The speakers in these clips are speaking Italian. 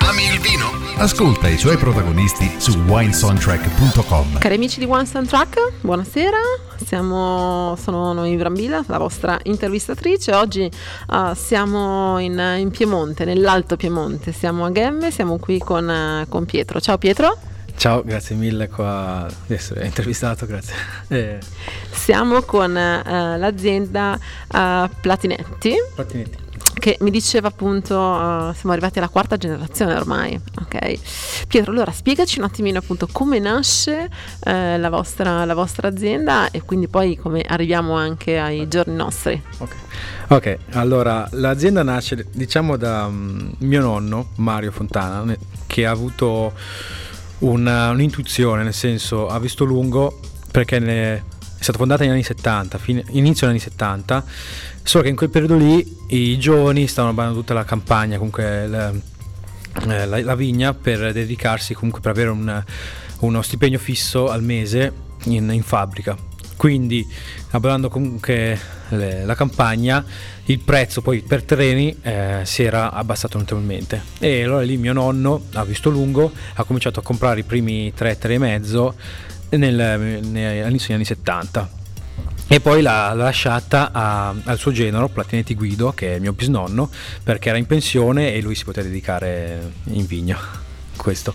Ami il vino? Ascolta i suoi protagonisti su winesoundtrack.com. Cari amici di One Soundtrack, buonasera. Siamo, sono Noemi Brambilla, la vostra intervistatrice. Oggi uh, siamo in, in, Piemonte, nell'Alto Piemonte. Siamo a Gemme, siamo qui con, uh, con Pietro. Ciao Pietro. Ciao, grazie mille qua di essere intervistato, grazie. Eh. Siamo con uh, l'azienda Platinetti. Platinetti che mi diceva appunto uh, siamo arrivati alla quarta generazione ormai ok? Pietro allora spiegaci un attimino appunto come nasce uh, la, vostra, la, vostra, azienda e quindi poi come arriviamo anche ai giorni nostri. Ok, okay allora l'azienda nasce diciamo da um, mio nonno Mario Fontana che ha avuto una, un'intuizione nel senso ha visto lungo perché ne, è stata fondata negli anni 70 fine, inizio degli anni 70 Solo che in quel periodo lì i giovani stavano abbandonando tutta la campagna, comunque la, eh, la, la, vigna, per dedicarsi comunque per avere un, uno stipendio fisso al mese in, in fabbrica. Quindi, abbandonando comunque le, la campagna, il prezzo poi per treni eh, si era abbassato notevolmente. E allora lì mio nonno ha visto lungo, ha cominciato a comprare i primi tre, tre e mezzo nel, nel, all'inizio degli anni 70 e poi l'ha lasciata a, al suo genero, Platinetti Guido, che è mio bisnonno, perché era in pensione e lui si poteva dedicare in vigna. Questo.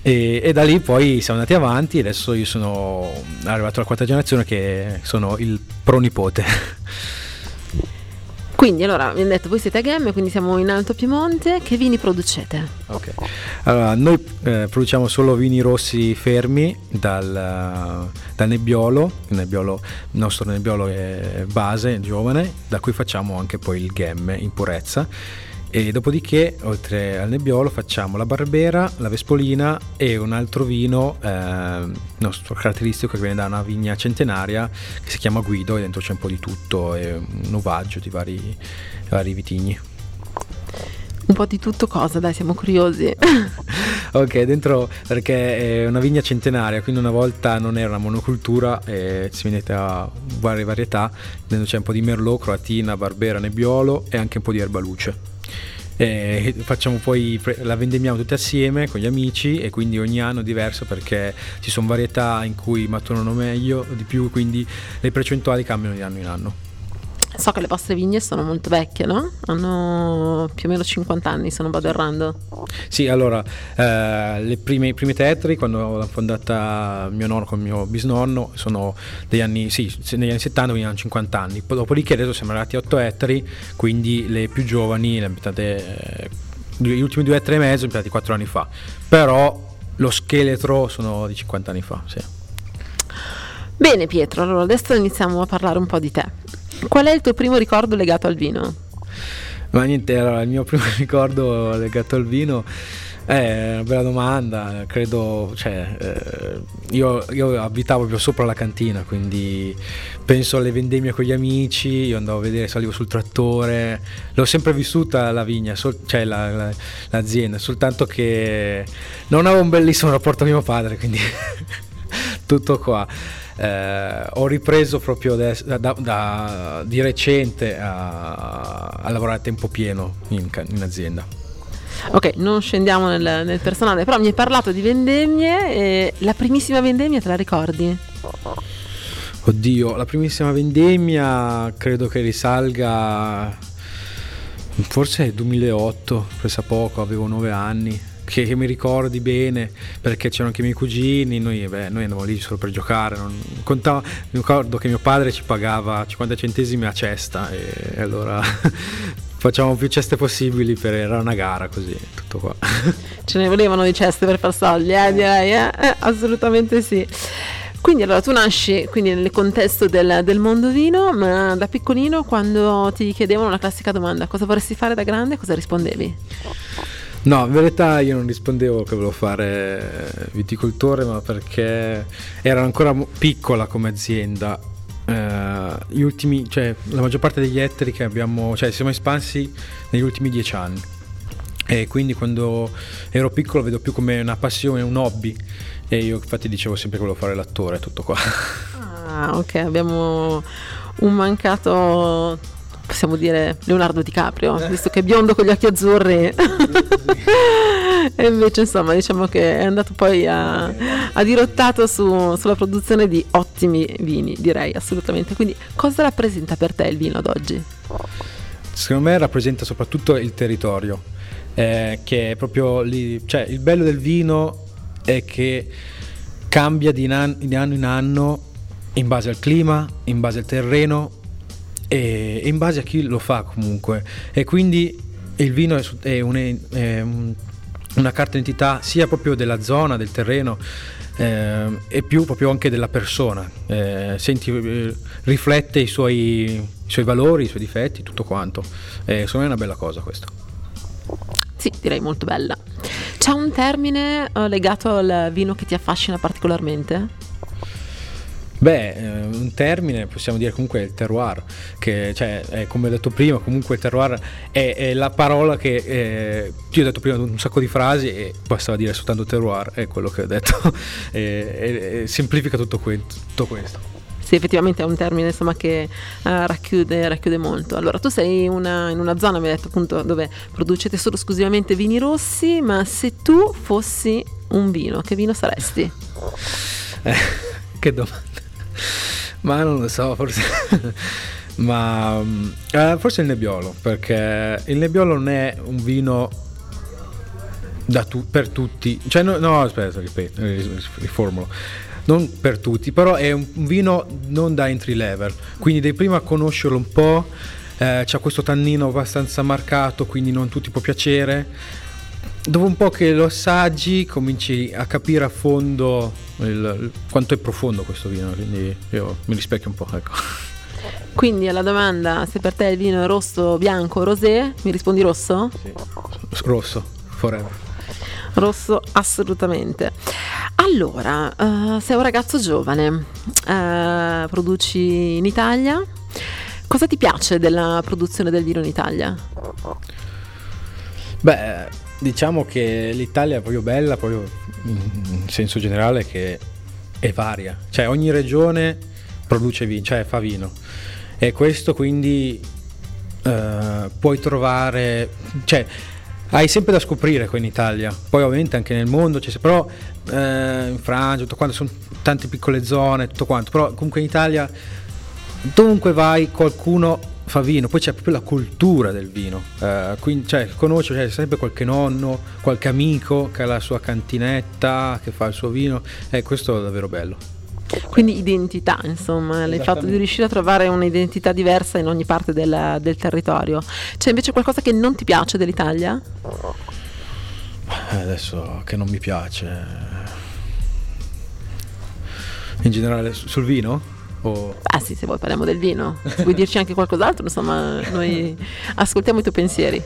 E, e, da lì poi siamo andati avanti adesso io sono arrivato alla quarta generazione che sono il pronipote. Quindi allora abbiamo detto voi siete a Gemme, quindi siamo in Alto Piemonte, che vini producete? Ok, allora noi eh, produciamo solo vini rossi fermi dal, dal nebbiolo, il, nebbiolo, il nostro nebbiolo è base, giovane, da cui facciamo anche poi il Gemme in purezza e dopodiché, oltre al nebbiolo, facciamo la barbera, la vespolina e un altro vino eh, nostro caratteristico che viene da una vigna centenaria che si chiama Guido e dentro c'è un po' di tutto e un ovaggio di vari, vari vitigni. Un po' di tutto cosa? Dai, siamo curiosi. ok, dentro perché è una vigna centenaria, quindi una volta non era una monocultura e si venite a varie varietà, dentro c'è un po' di merlot, croatina, barbera, nebbiolo e anche un po' di erba luce eh, facciamo poi la vendemmiamo tutte assieme con gli amici e quindi ogni anno è diverso perché ci sono varietà in cui maturano meglio di più quindi le percentuali cambiano di anno in anno So che le vostre vigne sono molto vecchie, no? Hanno più o meno 50 anni, se non vado errando. Sì, allora, eh, le prime, i primi tetri, quando l'ha fondata mio nonno con mio bisnonno, sono degli anni, sì, negli anni 70, quindi hanno 50 anni. Dopodiché adesso siamo arrivati a 8 ettari, quindi le più giovani, le abitate, eh, gli ultimi due ettari e mezzo, abitati 4 anni fa. Però lo scheletro sono di 50 anni fa, sì. Bene Pietro, allora adesso iniziamo a parlare un po' di te. Qual è il tuo primo ricordo legato al vino? Ma niente, allora, il mio primo ricordo legato al vino è una bella domanda, credo, cioè, eh, io, io, abitavo proprio sopra la cantina, quindi penso alle vendemmie con gli amici, io andavo a vedere, salivo sul trattore, l'ho sempre vissuta la vigna, sol, cioè la, la, l'azienda, soltanto che non avevo un bellissimo rapporto con mio padre, quindi tutto qua eh, ho ripreso proprio adesso, da, da, di recente a, a, lavorare a tempo pieno in, in azienda. Ok, non scendiamo nel, nel, personale, però mi hai parlato di vendemmie e la primissima vendemmia te la ricordi? Oddio, la primissima vendemmia credo che risalga forse nel 2008, presa poco, avevo 9 anni che, mi ricordi bene perché c'erano anche i miei cugini, noi, beh, noi andavamo lì solo per giocare, non, contavo, mi ricordo che mio padre ci pagava 50 centesimi a cesta e, e allora facciamo più ceste possibili per era una gara così, tutto qua. Ce ne volevano di ceste per far soldi, eh, direi, eh? Eh, assolutamente sì. Quindi allora tu nasci quindi nel contesto del, del, mondo vino, ma da piccolino quando ti chiedevano la classica domanda cosa vorresti fare da grande, cosa rispondevi? No, in verità io non rispondevo che volevo fare viticoltore, ma perché era ancora piccola come azienda. Eh, gli ultimi, cioè, la maggior parte degli ettari che abbiamo, cioè siamo espansi negli ultimi dieci anni. E quindi quando ero piccolo vedo più come una passione, un hobby. E io infatti dicevo sempre che volevo fare l'attore, tutto qua. Ah, ok, abbiamo un mancato possiamo dire Leonardo DiCaprio, visto che è biondo con gli occhi azzurri. e invece insomma diciamo che è andato poi a, a dirottato su, sulla produzione di ottimi vini, direi assolutamente. Quindi cosa rappresenta per te il vino ad oggi? Secondo me rappresenta soprattutto il territorio, eh, che è proprio lì, cioè il bello del vino è che cambia di, nan- di anno in anno in base al clima, in base al terreno e, in base a chi lo fa comunque. E quindi il vino è, è, un, è una carta d'identità sia proprio della zona, del terreno eh, e più proprio anche della persona. Eh, senti, eh, riflette i suoi, i suoi, valori, i suoi difetti, tutto quanto. Eh, secondo me è una bella cosa questo. Sì, direi molto bella. C'è un termine eh, legato al vino che ti affascina particolarmente? Beh, eh, un termine possiamo dire comunque il terroir, che cioè, è, come ho detto prima, comunque il terroir è, è la parola che eh, io ho detto prima un sacco di frasi e bastava dire soltanto terroir, è quello che ho detto, e, e, semplifica tutto, que- tutto, questo. Sì, effettivamente è un termine insomma, che uh, racchiude, racchiude, molto. Allora, tu sei una, in una zona, mi hai detto appunto, dove producete solo esclusivamente vini rossi, ma se tu fossi un vino, che vino saresti? Eh, che domanda. Ma non lo so, forse... Ma eh, forse il nebbiolo, perché il nebbiolo non è un vino tu- per tutti. Cioè, no, no aspetta, ripeto, riformulo. Non per tutti, però è un vino non da entry level, quindi devi prima conoscerlo un po'. Eh, c'ha questo tannino abbastanza marcato, quindi non tutti può piacere dopo un po' che lo assaggi cominci a capire a fondo il, il, quanto è profondo questo vino, quindi io mi rispecchio un po', ecco. Quindi alla domanda se per te il vino è rosso, bianco o rosé, mi rispondi rosso? Sì. Rosso, forever. Rosso assolutamente. Allora, uh, sei un ragazzo giovane, uh, produci in Italia. Cosa ti piace della produzione del vino in Italia? Beh, Diciamo che l'Italia è proprio bella, proprio in senso generale che è varia, cioè ogni regione produce vino, cioè fa vino. E questo quindi uh, puoi trovare, cioè hai sempre da scoprire qui in Italia, poi ovviamente anche nel mondo, c'è, però uh, in Francia, tutto quanto, sono tante piccole zone, tutto quanto, però comunque in Italia dovunque vai qualcuno fa vino, poi c'è proprio la cultura del vino, eh, quindi cioè, conosce cioè, sempre qualche nonno, qualche amico che ha la sua cantinetta, che fa il suo vino, e questo è davvero bello. Quindi identità, insomma, il fatto di riuscire a trovare un'identità diversa in ogni parte del, del territorio. C'è invece qualcosa che non ti piace dell'Italia? Eh, adesso che non mi piace. In generale sul vino? O... Ah sì, se vuoi parliamo del vino. Vuoi dirci anche qualcos'altro? Insomma, noi ascoltiamo i tuoi pensieri.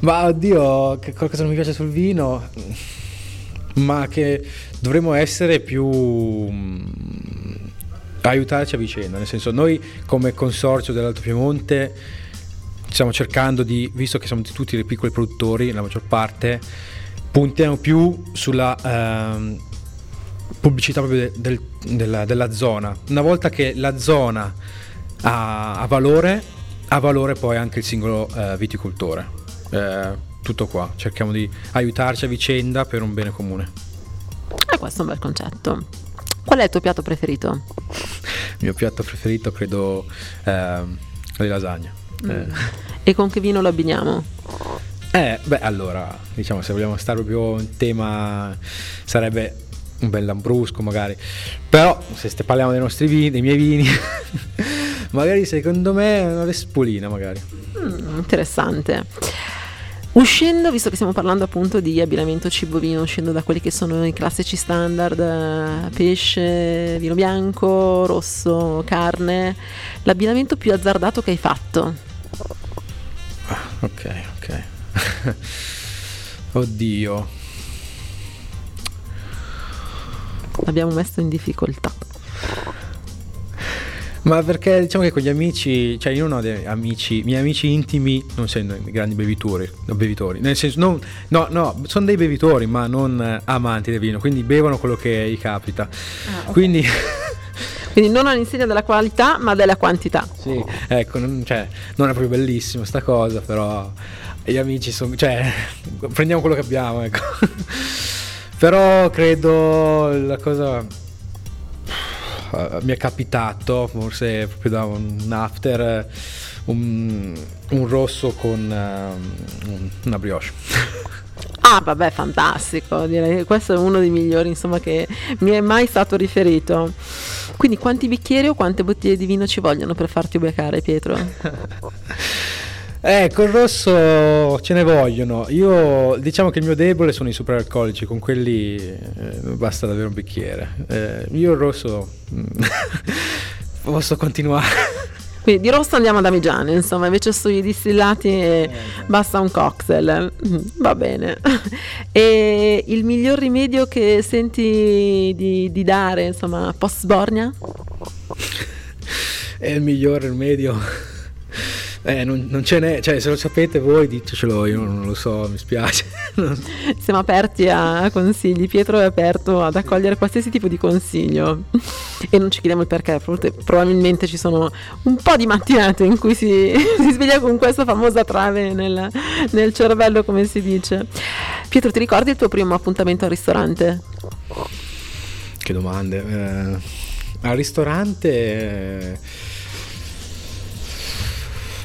Ma oddio, che qualcosa non mi piace sul vino, ma che dovremmo essere più mm, aiutarci a vicenda, nel senso noi come consorzio dell'Alto Piemonte stiamo cercando di, visto che siamo tutti dei piccoli produttori, la maggior parte, puntiamo più sulla... Ehm, pubblicità proprio de, del, della, della, zona. Una volta che la zona ha, ha, valore, ha valore poi anche il singolo eh, viticoltore. Eh, tutto qua, cerchiamo di aiutarci a vicenda per un bene comune. E questo è un bel concetto. Qual è il tuo piatto preferito? il mio piatto preferito credo eh, le lasagne. Mm. Eh. E con che vino lo abbiniamo? Eh, beh, allora, diciamo, se vogliamo stare proprio in tema, sarebbe un bel lambrusco magari. Però se parliamo dei nostri vini, dei miei vini, magari secondo me una vespolina magari. Mm, interessante. Uscendo, visto che stiamo parlando appunto di abbinamento cibo-vino, uscendo da quelli che sono i classici standard, eh, pesce, vino bianco, rosso, carne, l'abbinamento più azzardato che hai fatto? Ah, ok, ok. Oddio. L'abbiamo messo in difficoltà. Ma perché diciamo che con gli amici, cioè io non ho dei amici, i miei amici intimi non sono grandi bevitori, bevitori. nel senso, non, no, no, sono dei bevitori ma non eh, amanti del vino, quindi bevono quello che gli capita. Ah, ok. Quindi, Quindi non all'insegna della qualità, ma della quantità. sì, ecco, non, cioè, non è proprio bellissima sta cosa, però gli amici sono, cioè, prendiamo quello che abbiamo, ecco. Però credo la cosa eh, mi è capitato, forse proprio da un after, eh, un, un rosso con un- una brioche. Ah, vabbè, fantastico. Direi che questo è uno dei migliori, insomma, che mi è mai stato riferito. Quindi, quanti bicchieri o quante bottiglie di vino ci vogliono per farti ubriacare, Pietro? Eh, col rosso ce ne vogliono. Io diciamo che il mio debole sono i superalcolici, con quelli eh, basta davvero un bicchiere. Eh, io il rosso mm, posso continuare. Quindi di rosso andiamo ad Amigiano, insomma, invece sui distillati eh, basta un cocktail. Mm, Va bene. E il miglior rimedio che senti di, di dare, insomma, post sbornia? È il miglior rimedio. Eh, non, non ce n'è, cioè se lo sapete voi ditecelo, io non lo so, mi spiace. Siamo aperti a consigli, Pietro è aperto ad accogliere qualsiasi tipo di consiglio e non ci chiediamo il perché, prob- probabilmente ci sono un po' di mattinate in cui si, si sveglia con questa famosa trave nel, nel cervello, come si dice. Pietro, ti ricordi il tuo primo appuntamento al ristorante? Che domande. Eh, al ristorante... eh,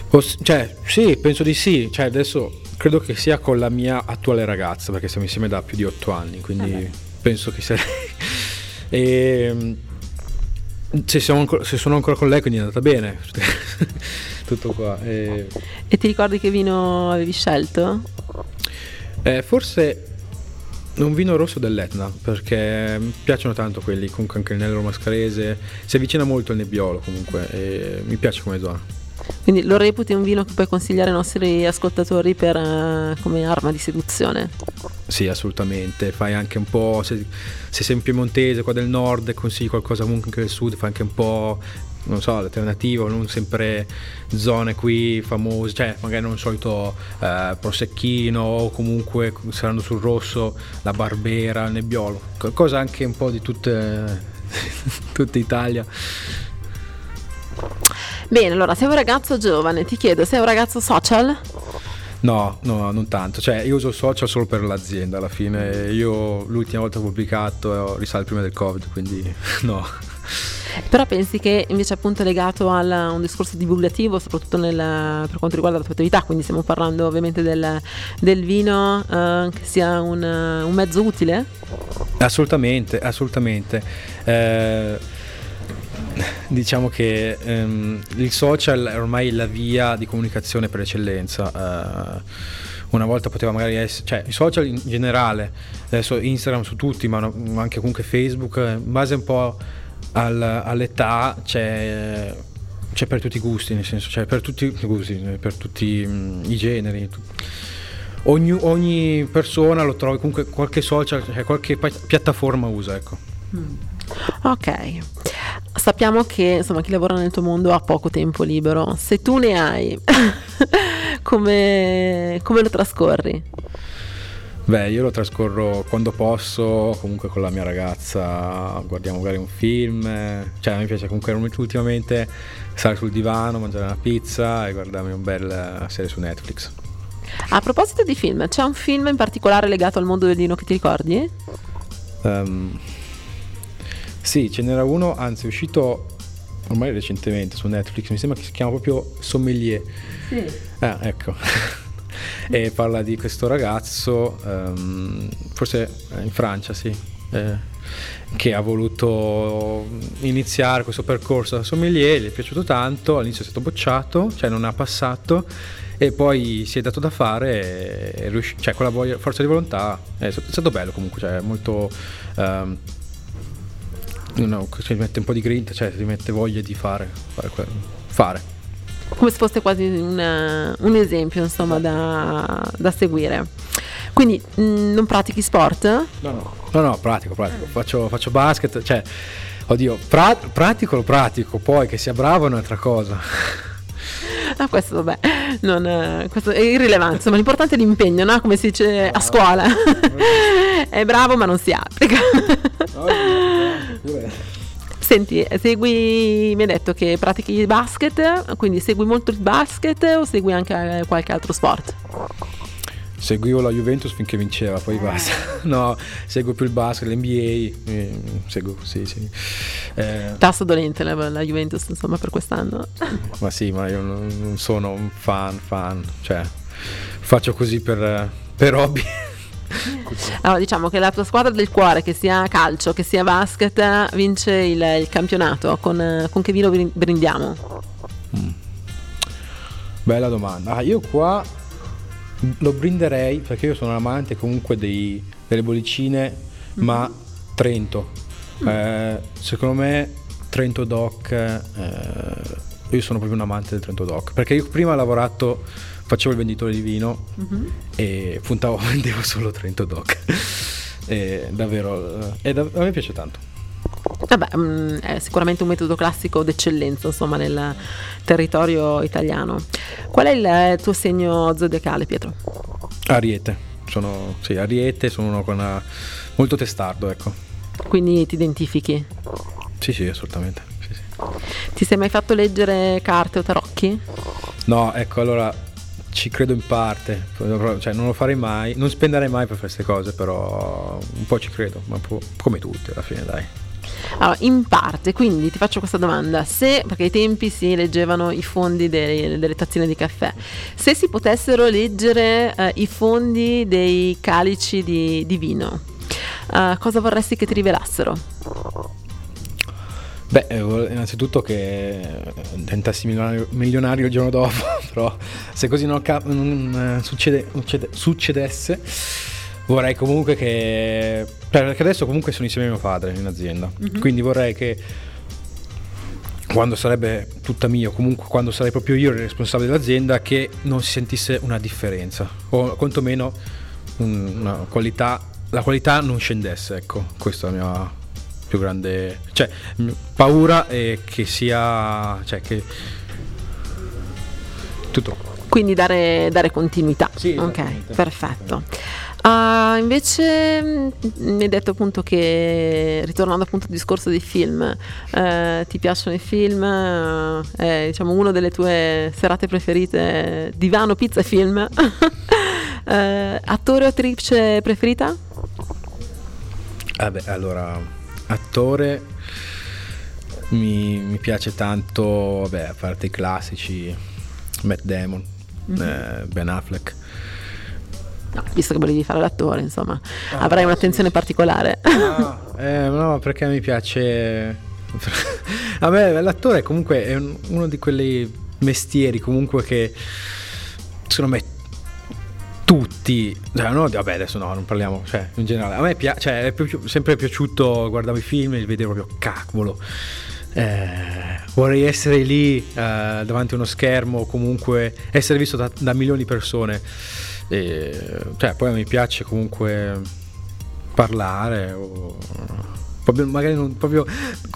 poss- cioè, sì, penso di sì. Cioè, adesso credo che sia con la mia attuale ragazza, perché siamo insieme da più di otto anni, quindi penso che sarei... e, mm, se, ancora- se sono ancora con lei, quindi è andata bene. Tutto qua. E- E ti ricordi che vino avevi scelto? Eh, forse un vino rosso dell'Etna, perché mi piacciono tanto quelli, comunque anche il Nero Mascarese, si avvicina molto al nebbiolo comunque, e mi piace come zona. Quindi lo reputi un vino che puoi consigliare ai nostri ascoltatori per, eh, come arma di seduzione? Sì, assolutamente, fai anche un po', se, se sei in piemontese qua del nord consigli qualcosa comunque anche del sud, fai anche un po', non so, l'alternativo, non sempre zone qui famose, cioè magari non solito eh, prosecchino o comunque saranno sul rosso la barbera, il nebbiolo, qualcosa anche un po' di tutte, tutta Italia. Bene, allora sei un ragazzo giovane, ti chiedo, sei un ragazzo social? No, no, non tanto. Cioè, io uso social solo per l'azienda alla fine. Io l'ultima volta che ho pubblicato eh, risale prima del Covid, quindi no. Però pensi che invece appunto è legato a un discorso divulgativo, soprattutto nel- per quanto riguarda la tua attività, quindi stiamo parlando ovviamente del, del vino, eh, che sia un, un mezzo utile? Assolutamente, assolutamente. Eh, diciamo che ehm, il social è ormai la via di comunicazione per eccellenza. Eh, una volta poteva magari essere, cioè i social in generale, adesso Instagram su tutti, ma anche comunque Facebook, eh, in base un po' al- all'età c'è, c'è per tutti i gusti, nel senso, c'è per tutti i gusti, per tutti mm, i generi. Ogni, ogni persona lo trovi comunque qualche social, cioè qualche pa- piattaforma usa, ecco. Ok. Sappiamo che insomma chi lavora nel tuo mondo ha poco tempo libero. Se tu ne hai, come, come lo trascorri? Beh, io lo trascorro quando posso, comunque con la mia ragazza, guardiamo magari un film, cioè mi piace comunque ultimamente stare sul divano, mangiare una pizza e guardarmi un bel eh, serie su Netflix. A proposito di film, c'è un film in particolare legato al mondo del vino che ti ricordi? Ehm, sì, ce n'era uno, anzi è uscito ormai recentemente su Netflix, mi sembra che si chiama proprio Sommelier. Sì. Ah, ecco. e parla di questo ragazzo, ehm, forse in Francia, sì, eh, che ha voluto iniziare questo percorso da sommelier, gli è piaciuto tanto, all'inizio è stato bocciato, cioè non ha passato e poi si è dato da fare riusci- cioè con la voglia- forza di volontà è stato, è stato bello comunque, cioè molto... ehm, no, ci mette un po' di grinta, cioè ti mette voglia di fare, fare, quello- fare. Come se fosse quasi un, un esempio insomma da, da seguire. Quindi mh, non pratichi sport? No, no, no, no pratico, pratico. Faccio, faccio basket, cioè, oddio, pra- pratico lo pratico, poi che sia bravo è un'altra cosa. Ah, questo vabbè, non, questo è irrilevante, insomma l'importante è l'impegno, no? come si dice a scuola. è bravo ma non si applica. Senti, segui, mi hai detto che pratichi basket, quindi segui molto il basket o segui anche eh, qualche altro sport? Seguivo la Juventus finché vinceva, poi basta. No, seguo più il basket, l'NBA, eh, seguo, sì, sì. Eh, Tasto dolente la, la, Juventus, insomma, per quest'anno. Ma sì, ma io non, non sono un fan, fan, cioè faccio così per, per hobby. Allora, diciamo che la tua squadra del cuore, che sia calcio, che sia basket, vince il, il campionato. Con, con, che vino brindiamo? Mm. Bella domanda. Ah, io qua lo brinderei perché io sono un amante comunque dei, delle bollicine, mm-hmm. ma Trento. Mm. Eh, secondo me Trento Doc, eh, io sono proprio un amante del Trento Doc, perché io prima ho lavorato facevo il venditore di vino uh-huh. e puntavo, vendevo solo Trento Doc. e davvero, e da, a me piace tanto. Vabbè, mh, mm, è sicuramente un metodo classico d'eccellenza, insomma, nel territorio italiano. Qual è il tuo segno zodiacale, Pietro? Ariete. Sono, sì, Ariete, sono uno con una, molto testardo, ecco. Quindi ti identifichi? Sì, sì, assolutamente. Sì, sì. Ti sei mai fatto leggere carte o tarocchi? No, ecco, allora ci credo in parte, cioè non lo farei mai, non spenderei mai per queste cose, però un po' ci credo, ma come tutti alla fine dai. Allora, in parte, quindi ti faccio questa domanda, se, perché ai tempi si leggevano i fondi dei, delle tazzine di caffè, se si potessero leggere eh, i fondi dei calici di, di vino, eh, cosa vorresti che ti rivelassero? Beh, eh, innanzitutto che diventassi milionario, milionario, il giorno dopo, però se così non, non eh, succede, succede, succedesse, vorrei comunque che... Perché adesso comunque sono insieme a mio padre in azienda, mm-hmm. quindi vorrei che quando sarebbe tutta mia, o comunque quando sarei proprio io il responsabile dell'azienda, che non si sentisse una differenza, o quantomeno una qualità, la qualità non scendesse, ecco, questa è la mia più grande cioè paura è che sia cioè che tutto. Quindi dare, dare continuità. Sì, ok perfetto. Uh, invece mm, mi hai detto appunto che ritornando appunto al discorso dei film eh, ti piacciono i film eh, è diciamo una delle tue serate preferite divano pizza e film. Eh, attore o attrice preferita? Vabbè, allora attore mi, mi piace tanto, vabbè, a parte i classici, Matt Damon, mm-hmm. eh, Ben Affleck. No, visto che volevi fare l'attore, insomma, ah, avrai un'attenzione sì, particolare. Ah, eh, no, perché mi piace... a me l'attore comunque è uno di quei mestieri comunque che secondo me tutti, cioè, no, vabbè adesso no, non parliamo, cioè, in generale, a me piace, cioè, è pi- sempre piaciuto, guardavo i film e vedevo proprio cavolo, eh, vorrei essere lì eh, davanti a uno schermo, comunque essere visto da, da milioni di persone, e, cioè, poi me piace comunque parlare o magari, non, proprio,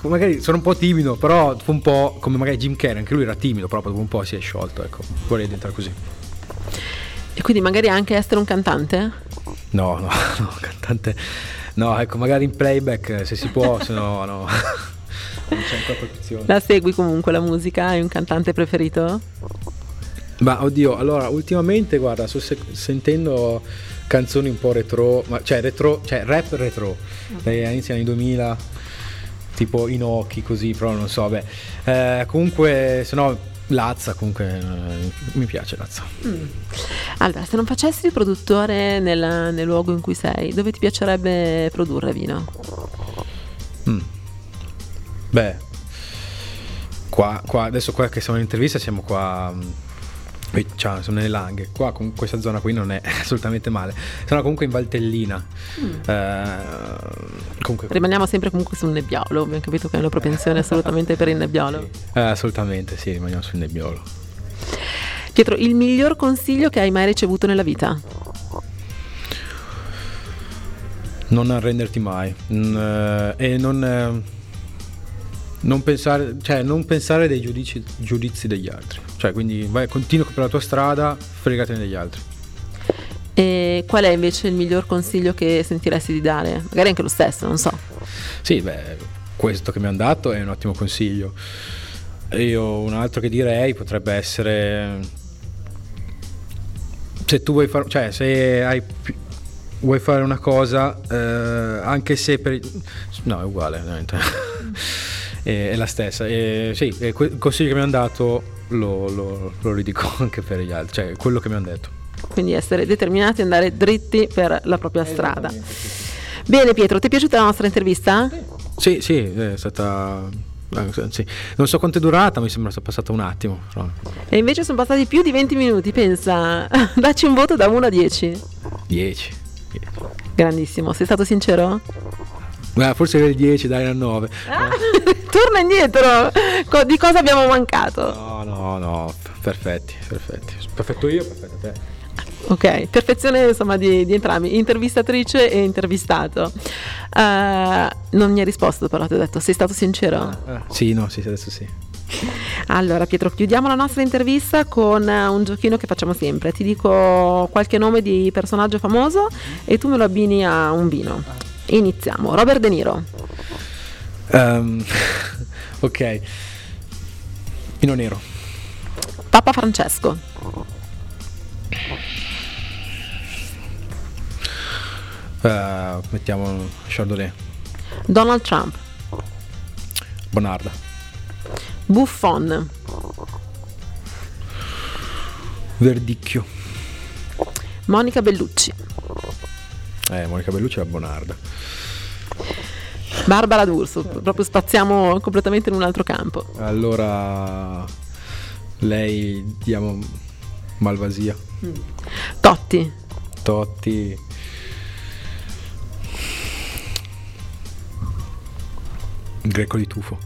magari sono un po' timido, però un po' come magari Jim Carrey, anche lui era timido, però dopo un po' si è sciolto, ecco, vorrei diventare così. E quindi magari anche essere un cantante? No, no, no, cantante. No, ecco, magari in playback se si può, se no, no. non c'è ancora protezione. La segui comunque la musica? Hai un cantante preferito? Ma oddio, allora, ultimamente, guarda, sto se- sentendo canzoni un po' retro, ma, cioè retro, cioè rap retro, okay. inizio anni 2000, tipo Inoki così, però non so, beh. Eh, comunque, se no Lazza comunque eh, mi piace Lazza. Mm. Allora, se non facessi il produttore nel, nel, luogo in cui sei, dove ti piacerebbe produrre vino? Mm. Beh, qua, qua, adesso qua che siamo in intervista siamo qua mm, cioè, sono nelle Langhe. Qua, con questa zona qui non è assolutamente male. Sono comunque in Valtellina. Mm. Eh, comunque... Rimaniamo sempre comunque sul nebbiolo. Abbiamo capito che è una propensione assolutamente per il nebbiolo. Sì. Eh, assolutamente, sì, rimaniamo sul nebbiolo. Pietro, il miglior consiglio che hai mai ricevuto nella vita? non arrenderti mai mm, e non, eh, non, pensare, cioè, non pensare dei giudizi, giudizi degli altri. Cioè, quindi vai, continua per la tua strada, fregatene degli altri. E qual è invece il miglior consiglio che sentiresti di dare? Magari anche lo stesso, non so. Sì, beh, questo che mi hanno dato è un ottimo consiglio. Io un altro che direi potrebbe essere se tu vuoi fare, cioè se hai vuoi fare una cosa, eh, anche se per... No, è uguale, è, è, la stessa. E, sì, il consiglio che mi hanno dato lo, lo, lo ridico anche per gli altri, cioè quello che mi hanno detto. Quindi essere determinati e andare dritti per la propria strada. Bene Pietro, ti è piaciuta la nostra intervista? Sì, sì, è stata sì. Non so quanto è durata, mi sembra sia passato un attimo. Però. E invece sono passati più di 20 minuti, pensa. Dacci un voto da 1 a 10. 10. Grandissimo, sei stato sincero? Beh, forse il 10, dai, al 9. Ah, torna indietro. Di cosa abbiamo mancato? No, no, no, perfetti, perfetti. Perfetto io, perfetto te. Ok, perfezione insomma di, di entrambi, intervistatrice e intervistato. Uh, non mi hai risposto però, ti ho detto, sei stato sincero? Ah, ah. Sì, no, sì, adesso sì. Allora Pietro, chiudiamo la nostra intervista con un giochino che facciamo sempre. Ti dico qualche nome di personaggio famoso e tu me lo abbini a un vino. Iniziamo. Robert De Niro. Um, ok. Vino nero. Papa Francesco. Uh, mettiamo Chardonnay. Donald Trump. Bonarda. Buffon. Verdicchio. Monica Bellucci. Eh, Monica Bellucci è Bonarda. Barbara D'Urso, proprio spaziamo completamente in un altro campo. Allora, lei diamo Malvasia. Mm. Totti. Totti. Greco di tufo.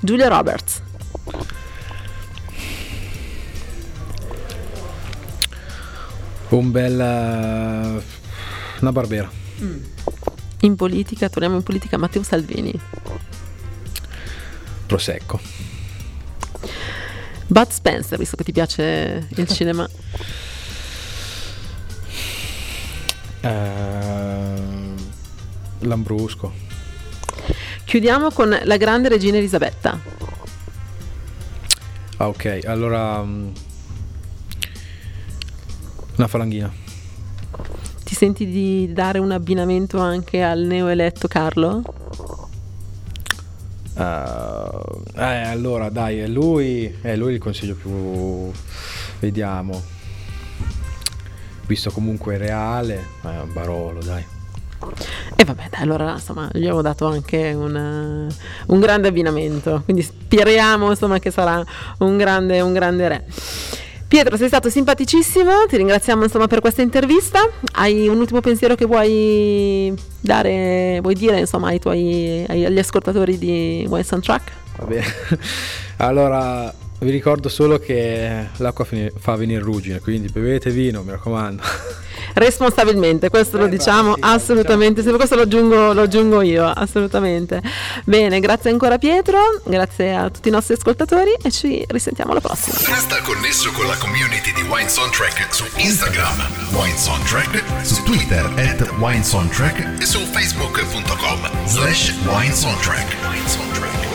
Giulia Roberts. Un bel... Una barbera. Mm. In politica, torniamo in politica, Matteo Salvini. Prosecco. Bud Spencer, visto che ti piace il cinema. Uh, Lambrusco. Chiudiamo con la grande regina Elisabetta. Ah, ok, allora. Um, una falanghina. Ti senti di dare un abbinamento anche al neoeletto Carlo? Uh, eh, allora dai, è lui, è lui il consiglio più. Vediamo. Visto comunque reale, eh, Barolo, dai. E vabbè, dai, allora insomma, gli avevo dato anche una, un grande abbinamento, quindi speriamo insomma che sarà un grande, un grande re. Pietro, sei stato simpaticissimo, ti ringraziamo insomma per questa intervista. Hai un ultimo pensiero che vuoi dare, vuoi dire insomma ai tuoi, agli ascoltatori di Wine Soundtrack? Va bene. Allora, vi ricordo solo che l'acqua fa venire ruggine, quindi bevete vino, mi raccomando. responsabilmente, questo eh, lo diciamo sì, assolutamente, diciamo. questo lo aggiungo, lo aggiungo io, assolutamente. Bene, grazie ancora Pietro, grazie a tutti i nostri ascoltatori e ci risentiamo alla prossima. Resta connesso con la community di Wine Soundtrack su Instagram, Wine Soundtrack, su Twitter at Wine Soundtrack e su facebook.com slash Wine Soundtrack. Wine Soundtrack.